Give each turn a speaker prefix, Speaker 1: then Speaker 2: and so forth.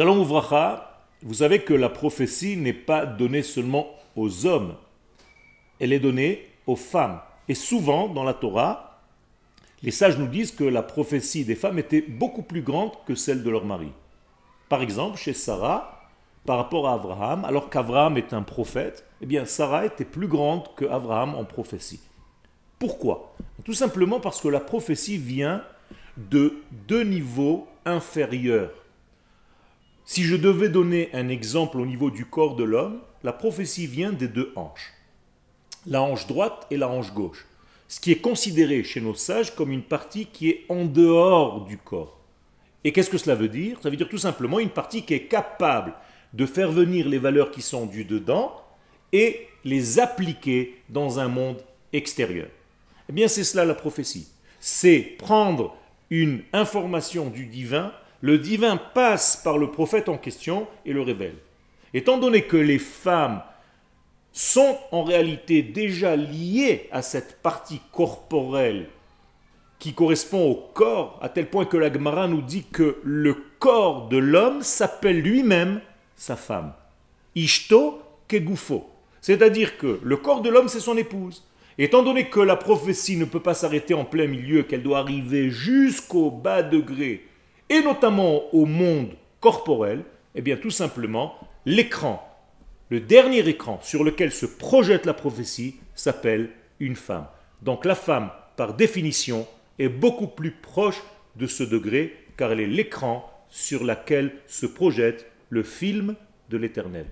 Speaker 1: Shalom vous savez que la prophétie n'est pas donnée seulement aux hommes, elle est donnée aux femmes. Et souvent, dans la Torah, les sages nous disent que la prophétie des femmes était beaucoup plus grande que celle de leur mari. Par exemple, chez Sarah, par rapport à Abraham, alors qu'Abraham est un prophète, eh bien Sarah était plus grande que Abraham en prophétie. Pourquoi? Tout simplement parce que la prophétie vient de deux niveaux inférieurs. Si je devais donner un exemple au niveau du corps de l'homme, la prophétie vient des deux hanches. La hanche droite et la hanche gauche. Ce qui est considéré chez nos sages comme une partie qui est en dehors du corps. Et qu'est-ce que cela veut dire? Ça veut dire tout simplement une partie qui est capable de faire venir les valeurs qui sont du dedans et les appliquer dans un monde extérieur. Eh bien, c'est cela la prophétie. C'est prendre une information du divin, le divin passe par le prophète en question et le révèle. Étant donné que les femmes sont en réalité déjà liées à cette partie corporelle qui correspond au corps, à tel point que la nous dit que le corps de l'homme s'appelle lui-même sa femme. Ishto kegufo. C'est-à-dire que le corps de l'homme, c'est son épouse. Étant donné que la prophétie ne peut pas s'arrêter en plein milieu, qu'elle doit arriver jusqu'au bas degré, et notamment au monde corporel, eh bien tout simplement, l'écran, le dernier écran sur lequel se projette la prophétie, s'appelle une femme. Donc la femme, par définition, est beaucoup plus proche de ce degré, car elle est l'écran sur lequel se projette le film de l'éternel.